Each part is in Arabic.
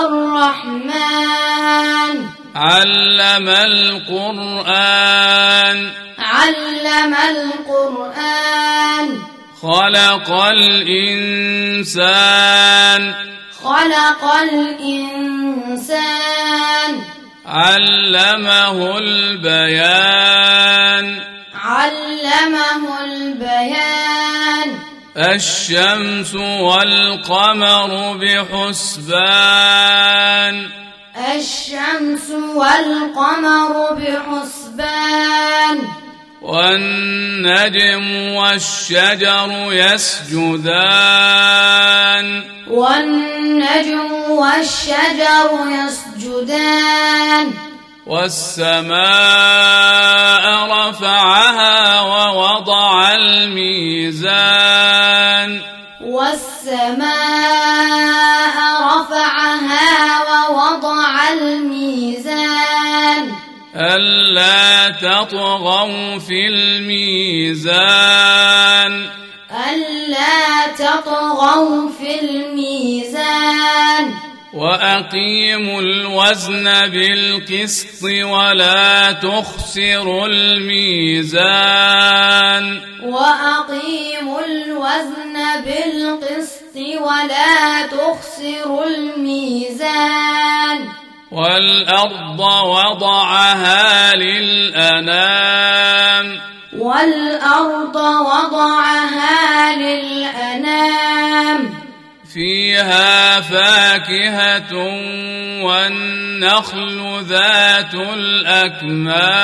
الرحمن. علم القرآن. علم القرآن. خلق الإنسان. خلق الإنسان. علمه البيان. الشمس والقمر بحسبان. الشمس والقمر بحسبان. والنجم والشجر يسجدان. والنجم والشجر يسجدان. والسماء رفعها ووضع الميزان. تطغوا في الميزان ألا تطغوا في الميزان وأقيموا الوزن بالقسط ولا تخسروا الميزان وأقيموا الوزن بالقسط ولا تخسروا الميزان والأرض وضعها للأنام. والأرض وضعها للأنام. فيها فاكهة والنخل ذات الأكمام.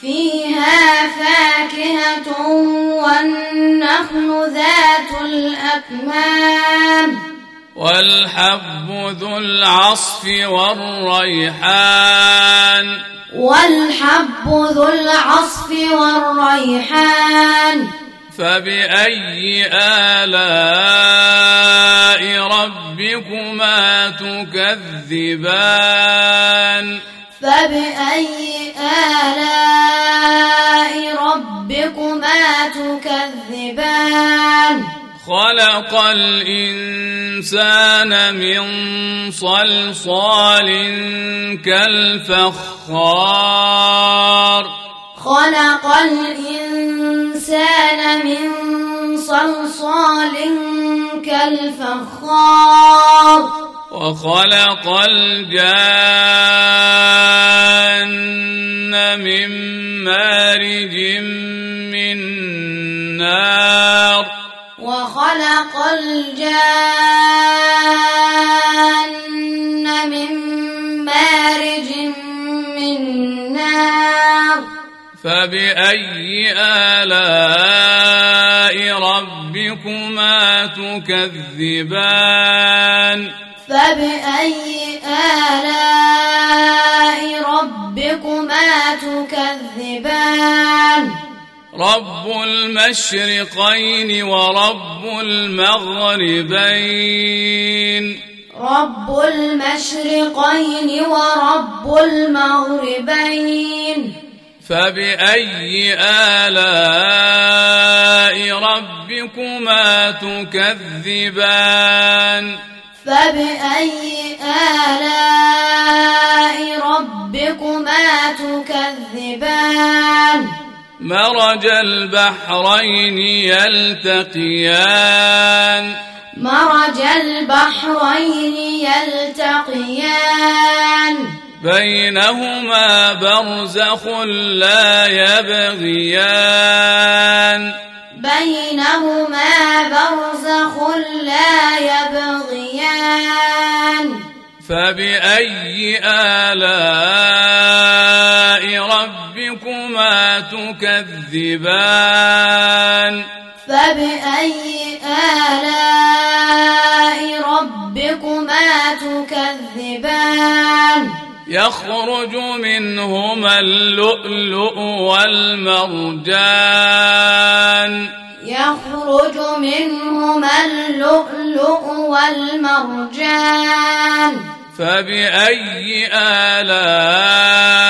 فيها فاكهة والنخل ذات الأكمام. والحب ذو العصف والريحان. والحب ذو العصف والريحان. فبأي آلاء ربكما تكذبان؟ فبأي آلاء ربكما تكذبان؟ خلق الإنسان من صلصال كالفخار. خلق الإنسان من صلصال كالفخار. وخلق الجان من مارج وخلق الجان من مارج من نار. فبأي آلاء ربكما تكذبان؟ فبأي آلاء ربكما تكذبان؟ رب المشرقين ورب المغربين رب المشرقين ورب المغربين فبأي آلاء ربكما تكذبان فبأي آلاء ربكما تكذبان مرج البحرين يلتقيان. مرج البحرين يلتقيان. بينهما برزخ لا يبغيان. بينهما برزخ لا يبغيان. فبأي آلاء تكذبان. فبأي آلاء ربكما تكذبان؟ يخرج منهما اللؤلؤ والمرجان. يخرج منهما اللؤلؤ والمرجان. فبأي آلاء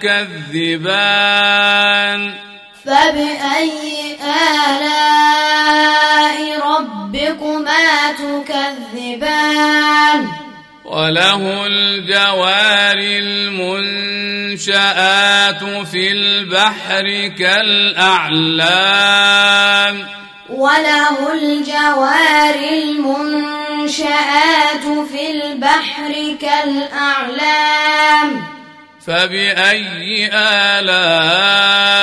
تكذبان فبأي آلاء ربكما تكذبان؟ وله الجوار المنشآت في البحر كالأعلام. وله الجوار المنشآت في البحر كالأعلام. فبأي آلاء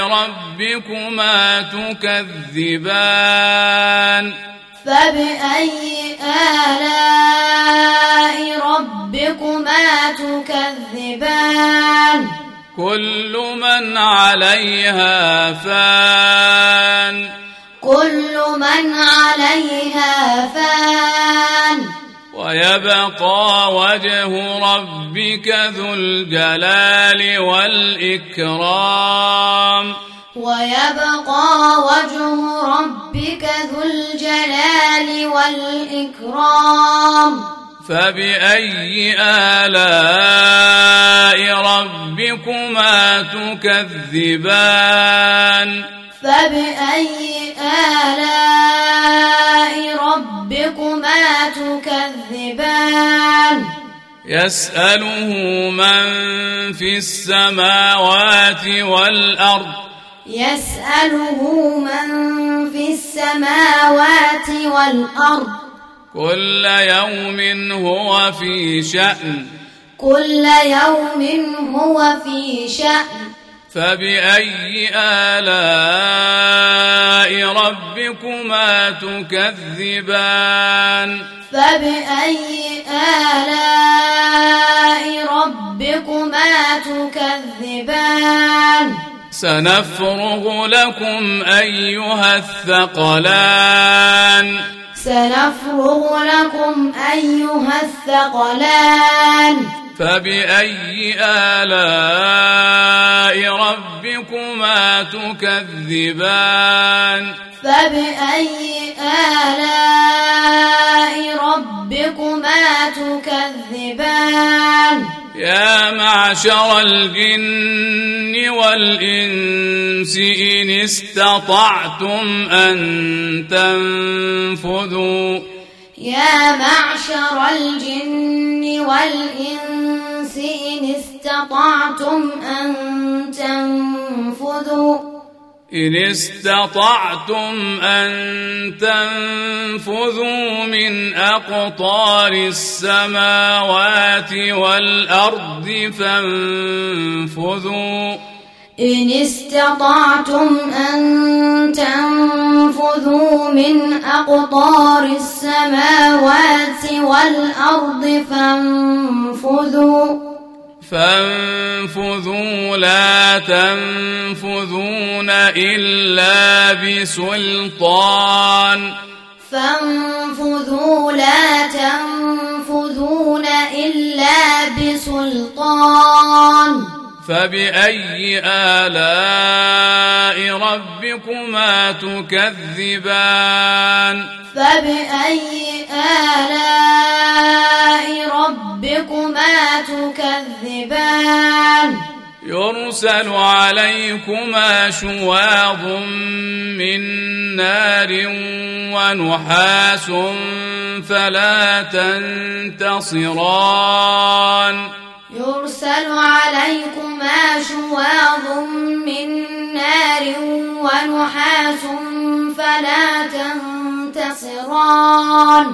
ربكما تكذبان؟ فبأي آلاء ربكما تكذبان؟ كل من عليها فان. كل من عليها فان. ويبقى وجه ربك ذو الجلال والإكرام. ويبقى وجه ربك ذو الجلال والإكرام. فبأي آلاء ربكما تكذبان؟ فبأي آلاء تكذبان يسأله من في السماوات والأرض. يسأله من في السماوات والأرض. كل يوم هو في شأن. كل يوم هو في شأن. فبأي آلاء ربكما تكذبان؟ فبأي آلاء ربكما تكذبان؟ سنفرغ لكم أيها الثقلان. سنفرغ لكم أيها الثقلان. فبأي آلاء ربكما تكذبان؟ فبأي آلاء ربكما تكذبان؟ يا معشر الجن والإنس إن استطعتم أن تنفذوا يا معشر الجن والإنس إن استطعتم أن تنفذوا. إن استطعتم أن تنفذوا من أقطار السماوات والأرض فانفذوا. إن استطعتم أن تنفذوا من أقطار السماوات والأرض فانفذوا. فانفذوا لا تنفذون إلا بسلطان. فانفذوا لا تنفذون إلا بسلطان. فبأي آلاء ربكما تكذبان؟ فبأي آلاء ربكما تكذبان؟ يرسل عليكما شواظ من نار ونحاس فلا تنتصران. يرسل عليكما شواظ من نار ونحاس فلا تنتصران.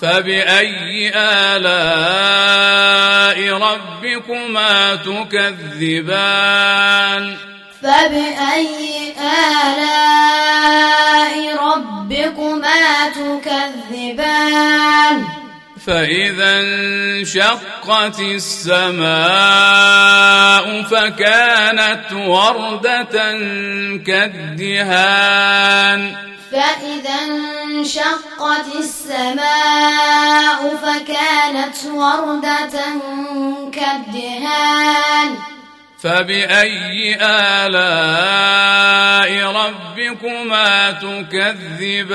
فبأي آلاء ربكما تكذبان؟ فبأي آلاء ربكما تكذبان؟ فإذا انشقت السماء فكانت وردة كالدهان. فإذا انشقت السماء فكانت وردة كالدهان. فبأي آلاء ربكما تكذبان؟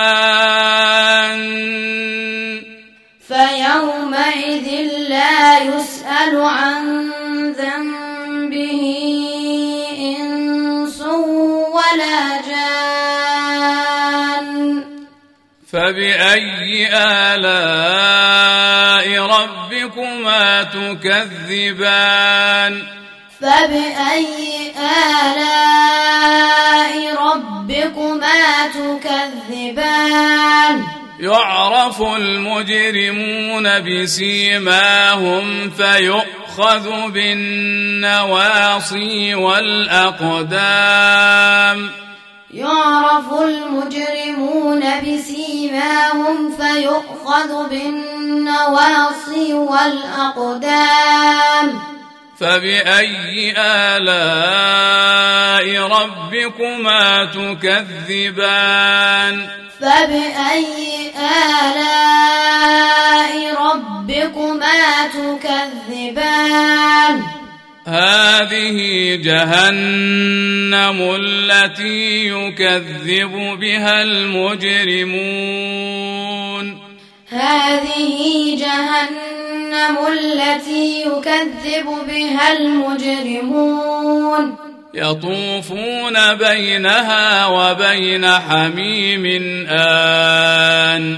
فبأي آلاء ربكما تكذبان فبأي آلاء ربكما تكذبان يعرف المجرمون بسيماهم فيؤخذ بالنواصي والأقدام يعرف المجرمون بسيماهم فيؤخذ بالنواصي والأقدام. فبأي آلاء ربكما تكذبان؟ فبأي آلاء ربكما تكذبان؟ هذه جهنم التي يكذب بها المجرمون. هذه جهنم التي يكذب بها المجرمون. يطوفون بينها وبين حميم آن.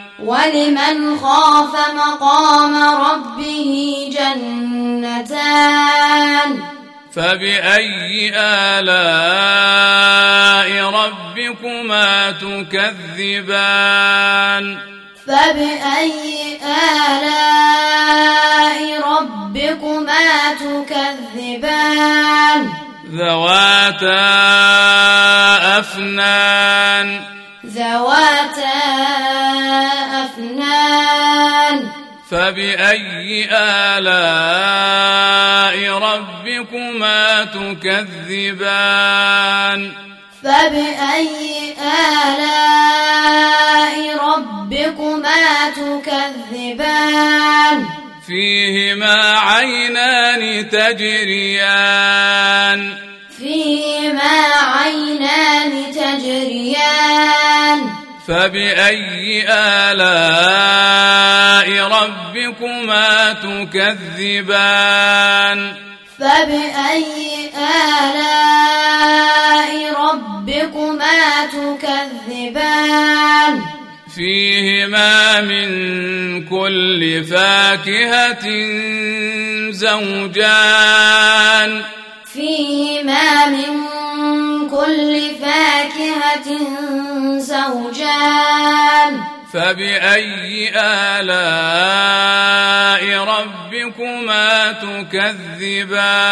ولمن خاف مقام ربه جنتان فبأي آلاء ربكما تكذبان؟ فبأي آلاء ربكما تكذبان؟ ذواتا أفنان ذواتا فبأي آلاء ربكما تكذبان؟ فبأي آلاء ربكما تكذبان؟ فيهما عينان تجريان. فيهما عينان تجريان. فبأي آلاء ربكما تكذبان؟ فبأي آلاء ربكما تكذبان؟ فيهما من كل فاكهة زوجان. فيهما من كل فاكهة زوجان. فبأي آلاء ربكما تكذبان؟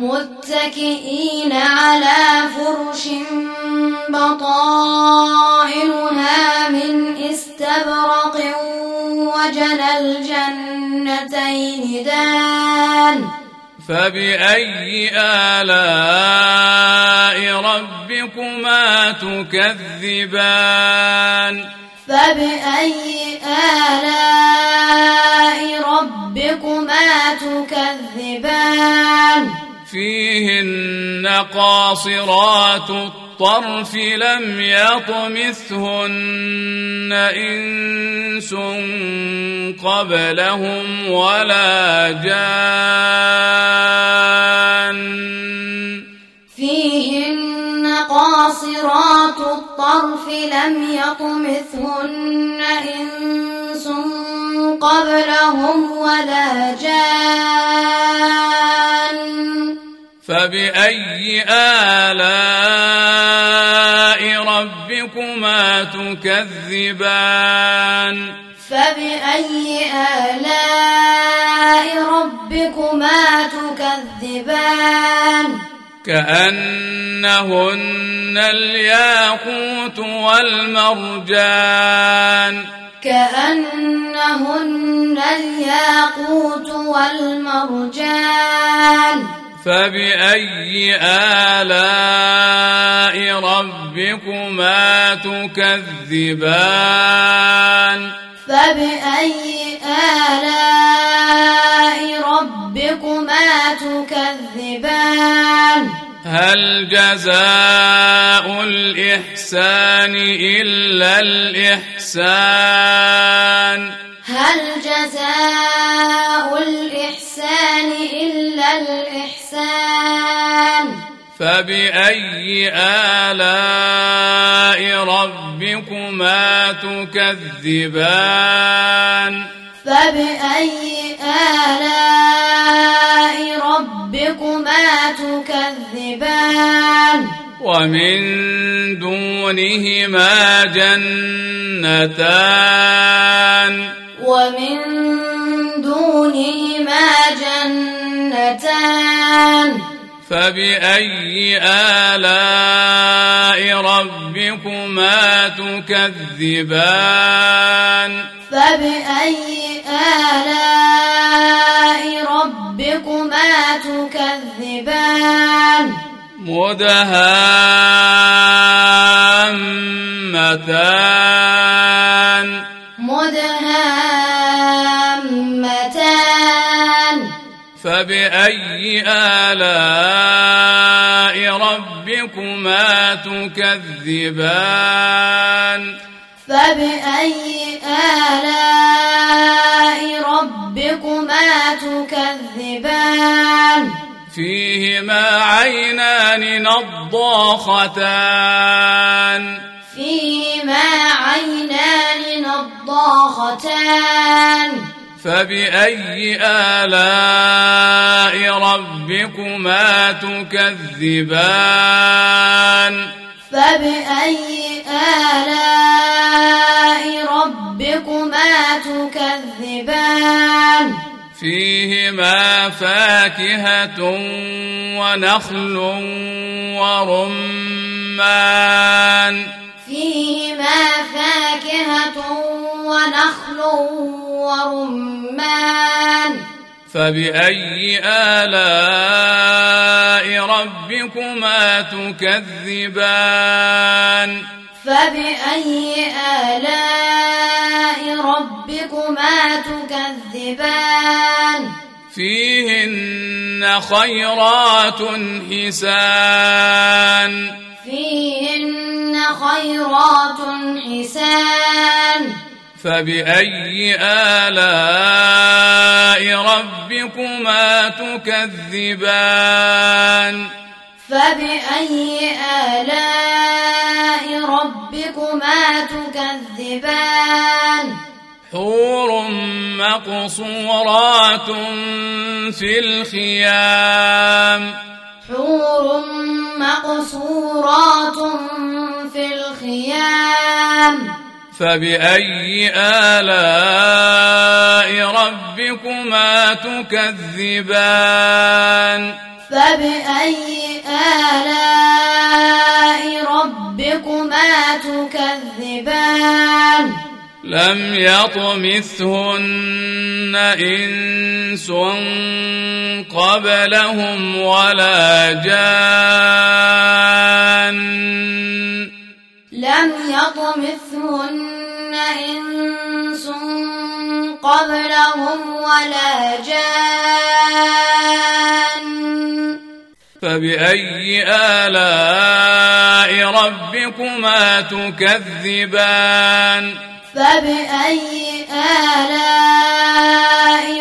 متكئين على فرش بطائنها من استبرق وجنى الجنتين دان فبأي آلاء ربكما تكذبان؟ فبأي آلاء ربكما تكذبان؟ فيهن قاصرات الطرف لم يطمثهن إنس قبلهم ولا جان. فيهن قاصرات الطرف لم يطمثهن إنس قبلهم ولا جان. فبأي آلاء ربكما تكذبان؟ فبأي آلاء ربكما تكذبان؟ كأنهن الياقوت والمرجان. كأنهن الياقوت والمرجان. فبأي آلاء ربكما تكذبان؟ فبأي آلاء ربكما تكذبان؟ هل جزاء الإحسان إلا الإحسان؟ هل جزاء إلا الإحسان. فبأي آلاء ربكما تكذبان؟ فبأي آلاء ربكما تكذبان؟ ومن دونهما جنتان. ومن دونهما جنتان. فبأي آلاء ربكما تكذبان؟ فبأي آلاء ربكما تكذبان؟ مدهامتان. فبأي آلاء ربكما تكذبان فبأي آلاء ربكما تكذبان فيهما عينان نضاختان فيهما عينان نضاختان فبأي آلاء ربكما تكذبان؟ فبأي آلاء ربكما تكذبان؟ فيهما فاكهة ونخل ورمان. فيهما فاكهة ونخل ورمان. فبأي آلاء ربكما تكذبان؟ فبأي آلاء ربكما تكذبان؟ فيهن خيرات حسان. فيهن خيرات حسان. فبأي آلاء ربكما تكذبان؟ فبأي آلاء ربكما تكذبان؟ حور مقصورات في الخيام. حور مقصورات في الخيام. فبأي آلاء ربكما تكذبان؟ فبأي آلاء ربكما تكذبان؟ لم يطمثهن إنس قبلهم ولا جان يطمثهن إنس قبلهم ولا جان فبأي آلاء ربكما تكذبان فبأي آلاء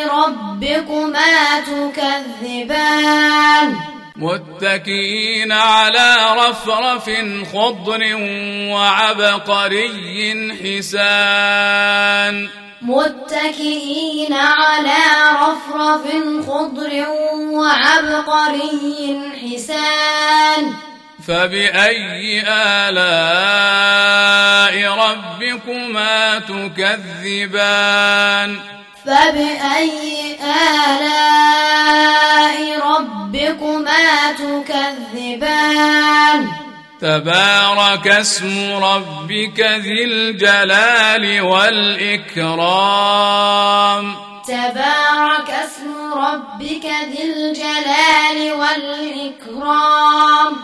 ربكما تكذبان متكئين على رفرف خضر وعبقري حسان. متكئين على رفرف خضر وعبقري حسان. فبأي آلاء ربكما تكذبان؟ فبأي آلاء ربكما تكذبان؟ تبارك اسم ربك ذي الجلال والإكرام. تبارك اسم ربك ذي الجلال والإكرام.